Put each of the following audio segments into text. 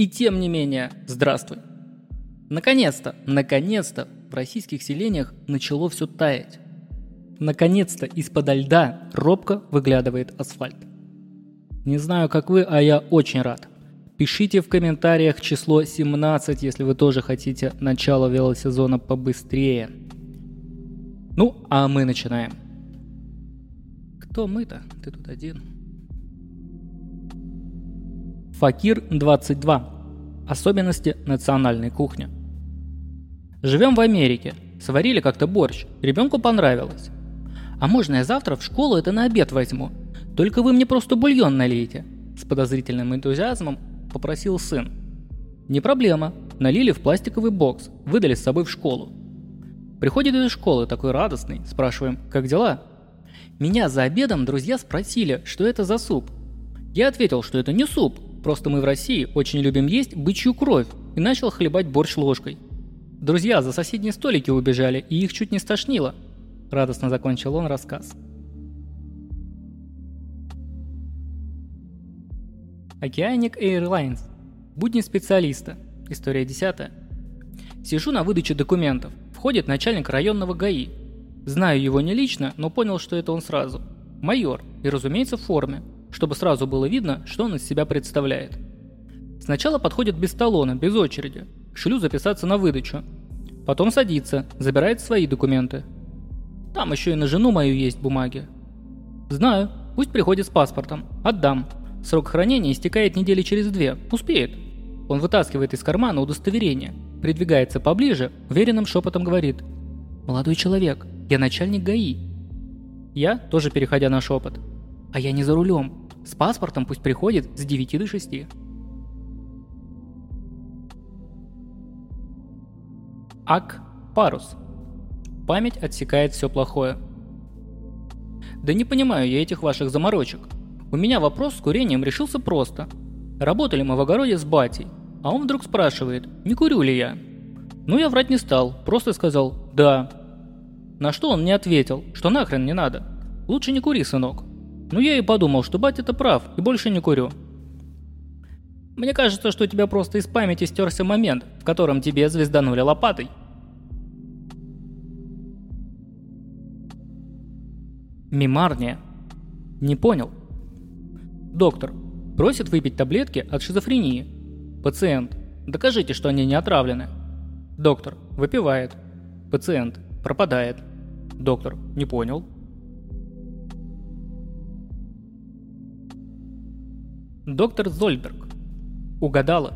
И тем не менее, здравствуй. Наконец-то, наконец-то в российских селениях начало все таять. Наконец-то из-под льда робко выглядывает асфальт. Не знаю, как вы, а я очень рад. Пишите в комментариях число 17, если вы тоже хотите начало велосезона побыстрее. Ну, а мы начинаем. Кто мы-то? Ты тут один. Факир 22. Особенности национальной кухни. Живем в Америке. Сварили как-то борщ. Ребенку понравилось. А можно я завтра в школу это на обед возьму? Только вы мне просто бульон налейте. С подозрительным энтузиазмом попросил сын. Не проблема. Налили в пластиковый бокс. Выдали с собой в школу. Приходит из школы такой радостный. Спрашиваем, как дела? Меня за обедом друзья спросили, что это за суп. Я ответил, что это не суп, Просто мы в России очень любим есть бычью кровь и начал хлебать борщ ложкой. Друзья за соседние столики убежали, и их чуть не стошнило. Радостно закончил он рассказ. Океаник Airlines. Будни специалиста. История 10. Сижу на выдаче документов. Входит начальник районного ГАИ. Знаю его не лично, но понял, что это он сразу. Майор. И, разумеется, в форме чтобы сразу было видно, что он из себя представляет. Сначала подходит без талона, без очереди. Шлю записаться на выдачу. Потом садится, забирает свои документы. Там еще и на жену мою есть бумаги. Знаю, пусть приходит с паспортом. Отдам. Срок хранения истекает недели через две. Успеет. Он вытаскивает из кармана удостоверение, придвигается поближе, уверенным шепотом говорит. «Молодой человек, я начальник ГАИ». Я, тоже переходя на шепот. «А я не за рулем. С паспортом пусть приходит с 9 до 6. Ак парус. Память отсекает все плохое. Да не понимаю я этих ваших заморочек. У меня вопрос с курением решился просто. Работали мы в огороде с батей, а он вдруг спрашивает, не курю ли я. Ну я врать не стал, просто сказал «да». На что он мне ответил, что нахрен не надо. Лучше не кури, сынок. Ну я и подумал, что батя-то прав, и больше не курю. Мне кажется, что у тебя просто из памяти стерся момент, в котором тебе звезданули лопатой. Мимарния. Не понял. Доктор. Просит выпить таблетки от шизофрении. Пациент. Докажите, что они не отравлены. Доктор. Выпивает. Пациент. Пропадает. Доктор. Не понял. Доктор Зольберг. Угадала.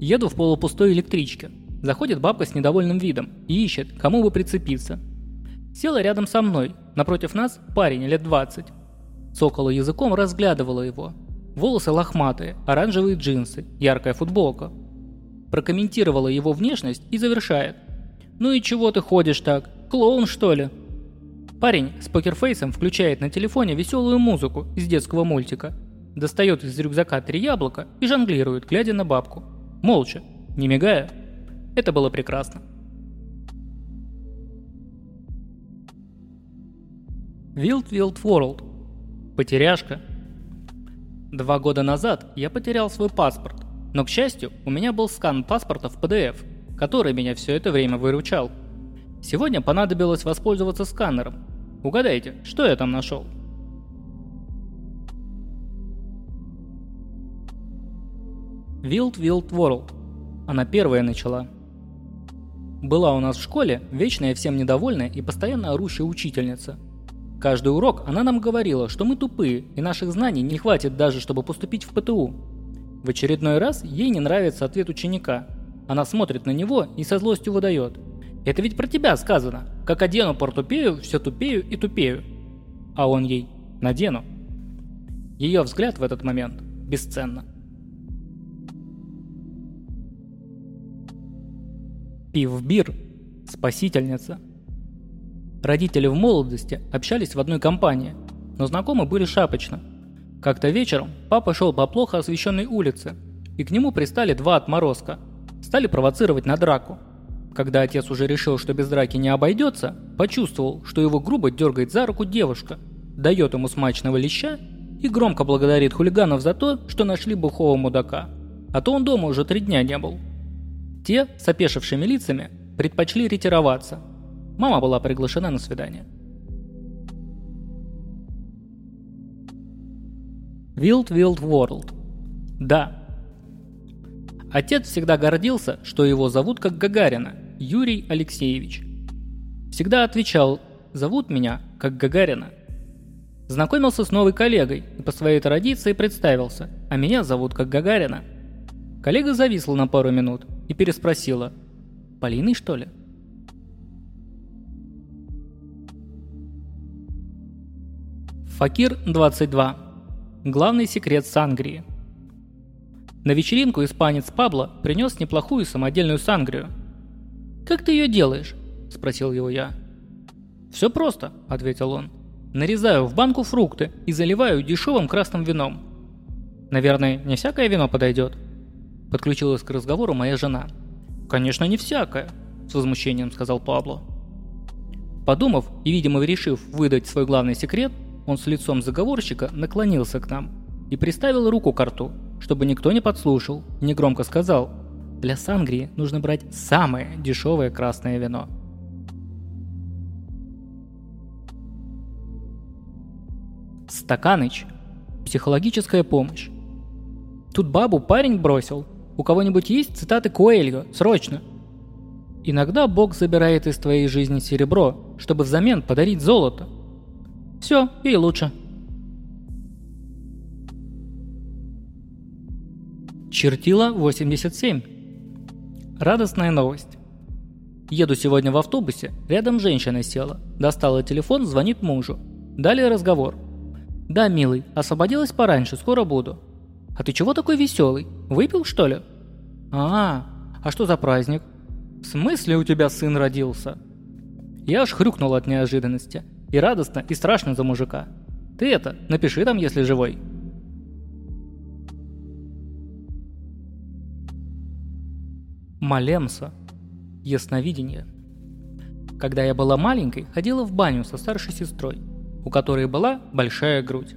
Еду в полупустой электричке. Заходит бабка с недовольным видом и ищет, кому бы прицепиться. Села рядом со мной. Напротив нас парень лет 20. Цокала языком, разглядывала его. Волосы лохматые, оранжевые джинсы, яркая футболка. Прокомментировала его внешность и завершает. «Ну и чего ты ходишь так? Клоун, что ли?» Парень с покерфейсом включает на телефоне веселую музыку из детского мультика – достает из рюкзака три яблока и жонглирует, глядя на бабку. Молча, не мигая. Это было прекрасно. Wild Wild World. Потеряшка. Два года назад я потерял свой паспорт, но, к счастью, у меня был скан паспорта в PDF, который меня все это время выручал. Сегодня понадобилось воспользоваться сканером. Угадайте, что я там нашел? Wild Wild World. Она первая начала. Была у нас в школе вечная всем недовольная и постоянно орущая учительница. Каждый урок она нам говорила, что мы тупые и наших знаний не хватит даже, чтобы поступить в ПТУ. В очередной раз ей не нравится ответ ученика. Она смотрит на него и со злостью выдает. «Это ведь про тебя сказано. Как одену портупею, все тупею и тупею». А он ей «надену». Ее взгляд в этот момент бесценно. Пивбир – спасительница. Родители в молодости общались в одной компании, но знакомы были шапочно. Как-то вечером папа шел по плохо освещенной улице, и к нему пристали два отморозка. Стали провоцировать на драку. Когда отец уже решил, что без драки не обойдется, почувствовал, что его грубо дергает за руку девушка, дает ему смачного леща и громко благодарит хулиганов за то, что нашли бухого мудака. а то он дома уже три дня не был. Те, с опешившими лицами, предпочли ретироваться. Мама была приглашена на свидание. Wild Wild World. Да. Отец всегда гордился, что его зовут как Гагарина, Юрий Алексеевич. Всегда отвечал «Зовут меня как Гагарина». Знакомился с новой коллегой и по своей традиции представился, а меня зовут как Гагарина. Коллега зависла на пару минут и переспросила «Полиной, что ли?» Факир 22. Главный секрет Сангрии. На вечеринку испанец Пабло принес неплохую самодельную сангрию. «Как ты ее делаешь?» – спросил его я. «Все просто», – ответил он. «Нарезаю в банку фрукты и заливаю дешевым красным вином». «Наверное, не всякое вино подойдет?» Подключилась к разговору моя жена. «Конечно, не всякое», – с возмущением сказал Пабло. Подумав и, видимо, решив выдать свой главный секрет, он с лицом заговорщика наклонился к нам и приставил руку к рту, чтобы никто не подслушал, негромко сказал «Для сангрии нужно брать самое дешевое красное вино». Стаканыч. Психологическая помощь. Тут бабу парень бросил. У кого-нибудь есть цитаты Коэльо? Срочно. Иногда Бог забирает из твоей жизни серебро, чтобы взамен подарить золото. Все, и лучше. Чертила 87. Радостная новость. Еду сегодня в автобусе, рядом женщина села. Достала телефон, звонит мужу. Далее разговор. «Да, милый, освободилась пораньше, скоро буду». «А ты чего такой веселый? Выпил, что ли?» «А, а что за праздник?» «В смысле у тебя сын родился?» Я аж хрюкнул от неожиданности. И радостно, и страшно за мужика. «Ты это, напиши там, если живой». Малемса. Ясновидение. Когда я была маленькой, ходила в баню со старшей сестрой у которой была большая грудь.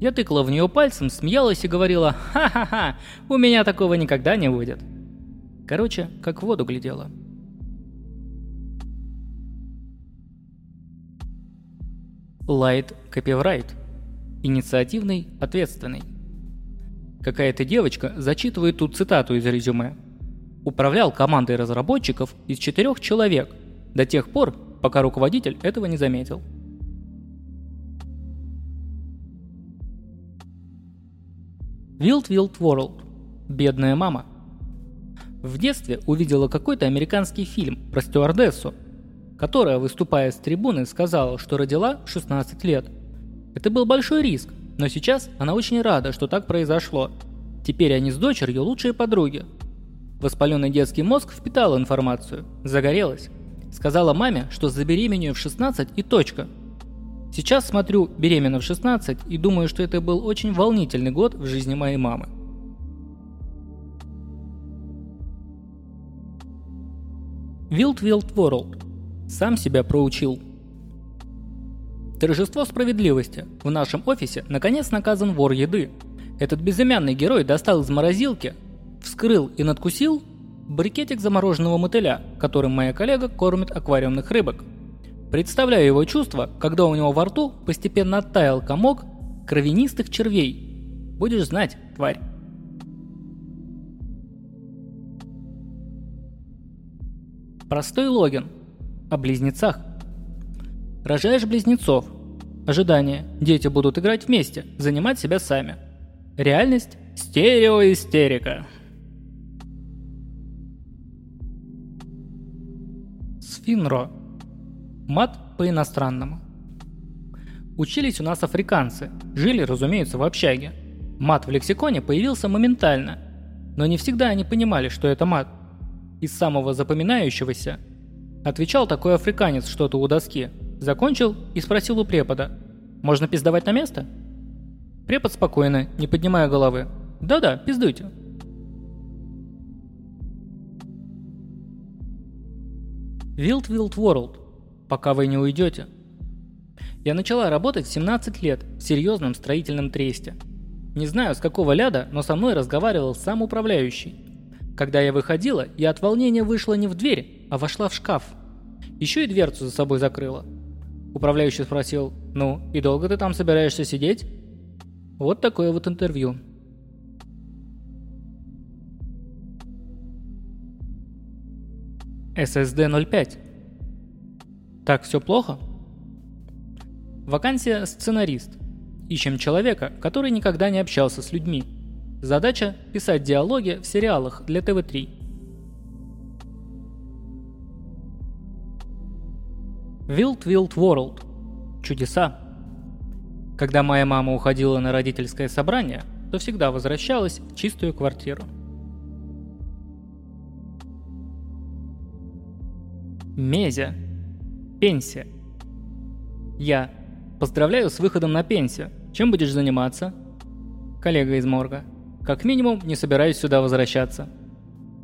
Я тыкала в нее пальцем, смеялась и говорила «Ха-ха-ха, у меня такого никогда не будет». Короче, как в воду глядела. Light Copyright. Инициативный, ответственный. Какая-то девочка зачитывает тут цитату из резюме. Управлял командой разработчиков из четырех человек до тех пор, пока руководитель этого не заметил. Wild Wild World. Бедная мама. В детстве увидела какой-то американский фильм про стюардессу, которая, выступая с трибуны, сказала, что родила 16 лет. Это был большой риск, но сейчас она очень рада, что так произошло. Теперь они с дочерью лучшие подруги. Воспаленный детский мозг впитал информацию, загорелась. Сказала маме, что забеременею в 16 и точка – Сейчас смотрю «Беременна в 16» и думаю, что это был очень волнительный год в жизни моей мамы. Wild Wild World. Сам себя проучил. Торжество справедливости. В нашем офисе наконец наказан вор еды. Этот безымянный герой достал из морозилки, вскрыл и надкусил брикетик замороженного мотыля, которым моя коллега кормит аквариумных рыбок. Представляю его чувство, когда у него во рту постепенно оттаял комок кровянистых червей. Будешь знать, тварь. Простой логин. О близнецах. Рожаешь близнецов. Ожидание. Дети будут играть вместе, занимать себя сами. Реальность – стереоистерика. Сфинро. Мат по-иностранному. Учились у нас африканцы, жили, разумеется, в общаге. Мат в лексиконе появился моментально, но не всегда они понимали, что это мат. Из самого запоминающегося отвечал такой африканец что-то у доски, закончил и спросил у препода, «Можно пиздовать на место?» Препод спокойно, не поднимая головы, «Да-да, пиздуйте». Wild Wild World пока вы не уйдете. Я начала работать в 17 лет в серьезном строительном тресте. Не знаю, с какого ляда, но со мной разговаривал сам управляющий. Когда я выходила, я от волнения вышла не в дверь, а вошла в шкаф. Еще и дверцу за собой закрыла. Управляющий спросил, ну и долго ты там собираешься сидеть? Вот такое вот интервью. SSD 05. Так все плохо? Вакансия сценарист. Ищем человека, который никогда не общался с людьми. Задача – писать диалоги в сериалах для ТВ-3. Wild Wild World. Чудеса. Когда моя мама уходила на родительское собрание, то всегда возвращалась в чистую квартиру. Мезя. Пенсия. Я. Поздравляю с выходом на пенсию. Чем будешь заниматься? Коллега из морга. Как минимум, не собираюсь сюда возвращаться.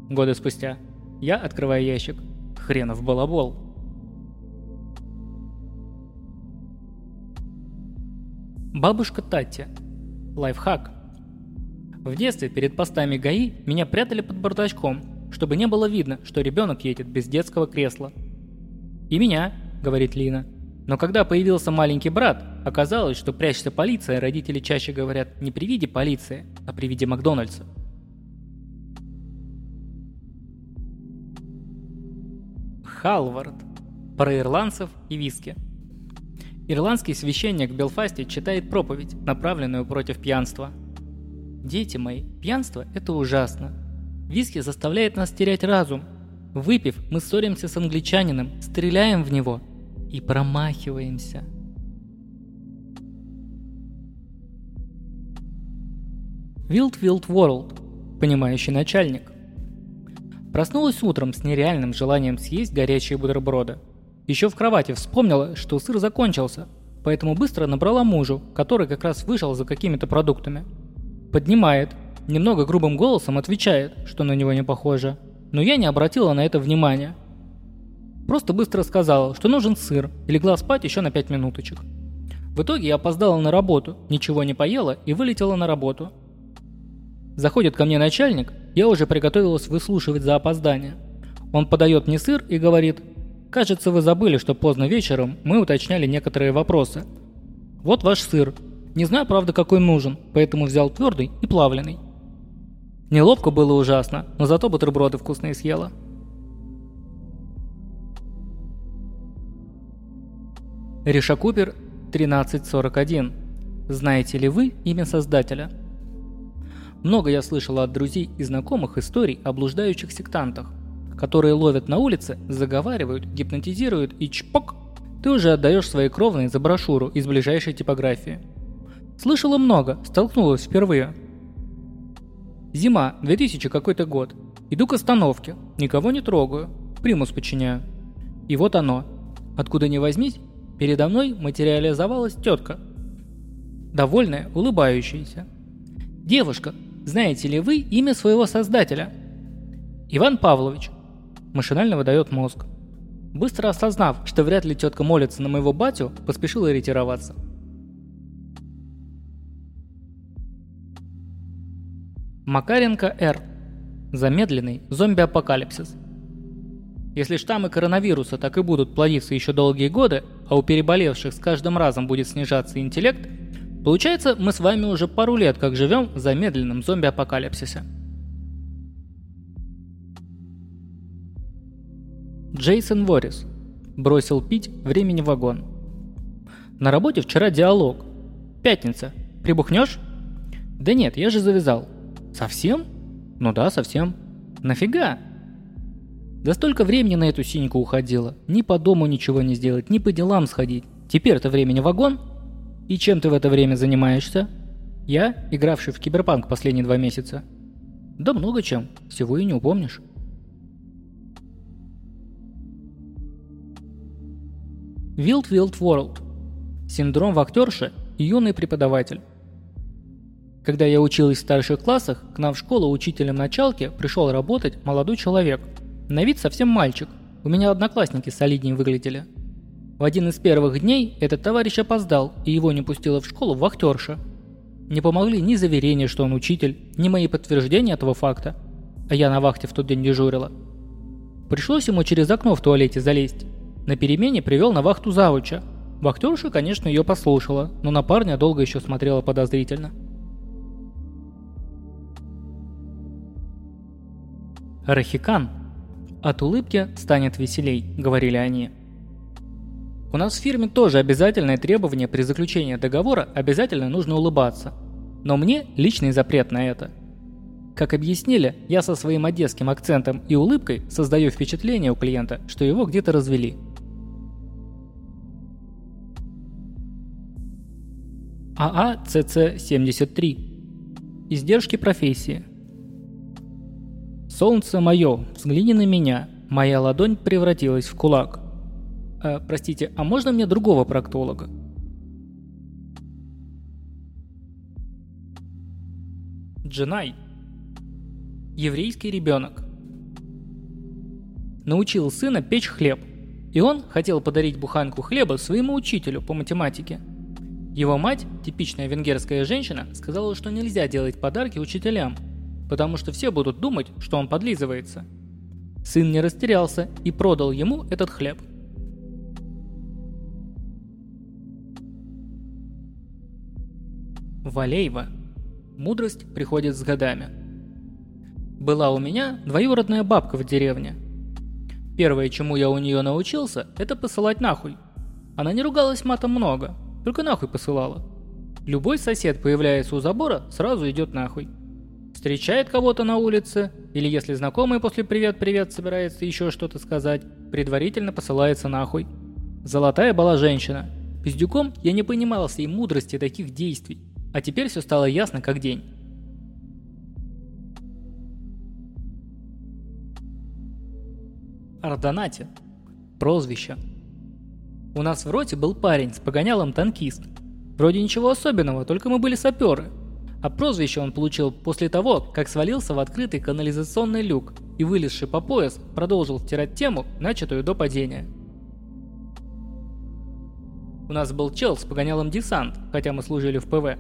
Годы спустя. Я открываю ящик. Хренов балабол. Бабушка Татья. Лайфхак. В детстве перед постами ГАИ меня прятали под бардачком, чтобы не было видно, что ребенок едет без детского кресла. «И меня», — говорит Лина. Но когда появился маленький брат, оказалось, что прячется полиция, родители чаще говорят не при виде полиции, а при виде Макдональдса. Халвард. Про ирландцев и виски. Ирландский священник в Белфасте читает проповедь, направленную против пьянства. «Дети мои, пьянство – это ужасно. Виски заставляет нас терять разум. Выпив, мы ссоримся с англичанином, стреляем в него – и промахиваемся. Wild Wild World, понимающий начальник. Проснулась утром с нереальным желанием съесть горячие бутерброды. Еще в кровати вспомнила, что сыр закончился, поэтому быстро набрала мужу, который как раз вышел за какими-то продуктами. Поднимает, немного грубым голосом отвечает, что на него не похоже, но я не обратила на это внимания – Просто быстро сказала, что нужен сыр, и легла спать еще на 5 минуточек. В итоге я опоздала на работу, ничего не поела и вылетела на работу. Заходит ко мне начальник, я уже приготовилась выслушивать за опоздание. Он подает мне сыр и говорит, «Кажется, вы забыли, что поздно вечером мы уточняли некоторые вопросы. Вот ваш сыр. Не знаю, правда, какой нужен, поэтому взял твердый и плавленый». Неловко было ужасно, но зато бутерброды вкусные съела. Риша Купер 1341. Знаете ли вы имя создателя? Много я слышала от друзей и знакомых историй о блуждающих сектантах, которые ловят на улице, заговаривают, гипнотизируют и чпок, ты уже отдаешь свои кровные за брошюру из ближайшей типографии. Слышала много, столкнулась впервые. Зима, 2000 какой-то год. Иду к остановке, никого не трогаю, примус подчиняю. И вот оно. Откуда ни возьмись, Передо мной материализовалась тетка. Довольная, улыбающаяся. «Девушка, знаете ли вы имя своего создателя?» «Иван Павлович», – машинально выдает мозг. Быстро осознав, что вряд ли тетка молится на моего батю, поспешила ретироваться. Макаренко Р. Замедленный зомби-апокалипсис. Если штаммы коронавируса так и будут плодиться еще долгие годы, а у переболевших с каждым разом будет снижаться интеллект, получается, мы с вами уже пару лет как живем в замедленном зомби-апокалипсисе. Джейсон Ворис. Бросил пить времени вагон. На работе вчера диалог. Пятница. Прибухнешь? Да нет, я же завязал. Совсем? Ну да, совсем. Нафига? Да столько времени на эту синьку уходило. Ни по дому ничего не сделать, ни по делам сходить. Теперь это времени вагон? И чем ты в это время занимаешься? Я, игравший в киберпанк последние два месяца. Да много чем, всего и не упомнишь. Wild Wild World. Синдром вахтерши и юный преподаватель. Когда я училась в старших классах, к нам в школу учителем началки пришел работать молодой человек – на вид совсем мальчик. У меня одноклассники солиднее выглядели. В один из первых дней этот товарищ опоздал, и его не пустила в школу вахтерша. Не помогли ни заверения, что он учитель, ни мои подтверждения этого факта. А я на вахте в тот день дежурила. Пришлось ему через окно в туалете залезть. На перемене привел на вахту завуча. Вахтерша, конечно, ее послушала, но на парня долго еще смотрела подозрительно. Рахикан. От улыбки станет веселей, говорили они. У нас в фирме тоже обязательное требование при заключении договора обязательно нужно улыбаться. Но мне личный запрет на это. Как объяснили, я со своим одесским акцентом и улыбкой создаю впечатление у клиента, что его где-то развели. АА-ЦЦ-73 Издержки профессии – Солнце мое, взгляни на меня. Моя ладонь превратилась в кулак. Э, простите, а можно мне другого проктолога? Дженай. Еврейский ребенок. Научил сына печь хлеб. И он хотел подарить буханку хлеба своему учителю по математике. Его мать, типичная венгерская женщина, сказала, что нельзя делать подарки учителям – потому что все будут думать, что он подлизывается. Сын не растерялся и продал ему этот хлеб. Валеева. Мудрость приходит с годами. Была у меня двоюродная бабка в деревне. Первое, чему я у нее научился, это посылать нахуй. Она не ругалась матом много, только нахуй посылала. Любой сосед появляется у забора, сразу идет нахуй встречает кого-то на улице, или если знакомый после «привет-привет» собирается еще что-то сказать, предварительно посылается нахуй. Золотая была женщина. Пиздюком я не понимал всей мудрости таких действий, а теперь все стало ясно как день. Ардонате. Прозвище. У нас в роте был парень с погонялом танкист. Вроде ничего особенного, только мы были саперы – а прозвище он получил после того, как свалился в открытый канализационный люк и, вылезший по пояс, продолжил втирать тему, начатую до падения. У нас был чел с погонялом десант, хотя мы служили в ПВ.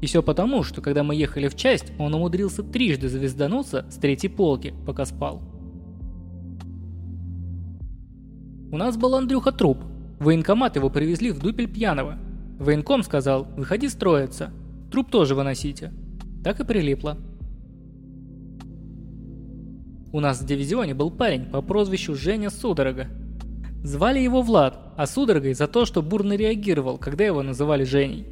И все потому, что когда мы ехали в часть, он умудрился трижды звездануться с третьей полки, пока спал. У нас был Андрюха труп. Военкомат его привезли в дупель пьяного. Военком сказал, выходи строиться. Труп тоже выносите. Так и прилипло. У нас в дивизионе был парень по прозвищу Женя Судорога. Звали его Влад, а Судорогой за то, что бурно реагировал, когда его называли Женей.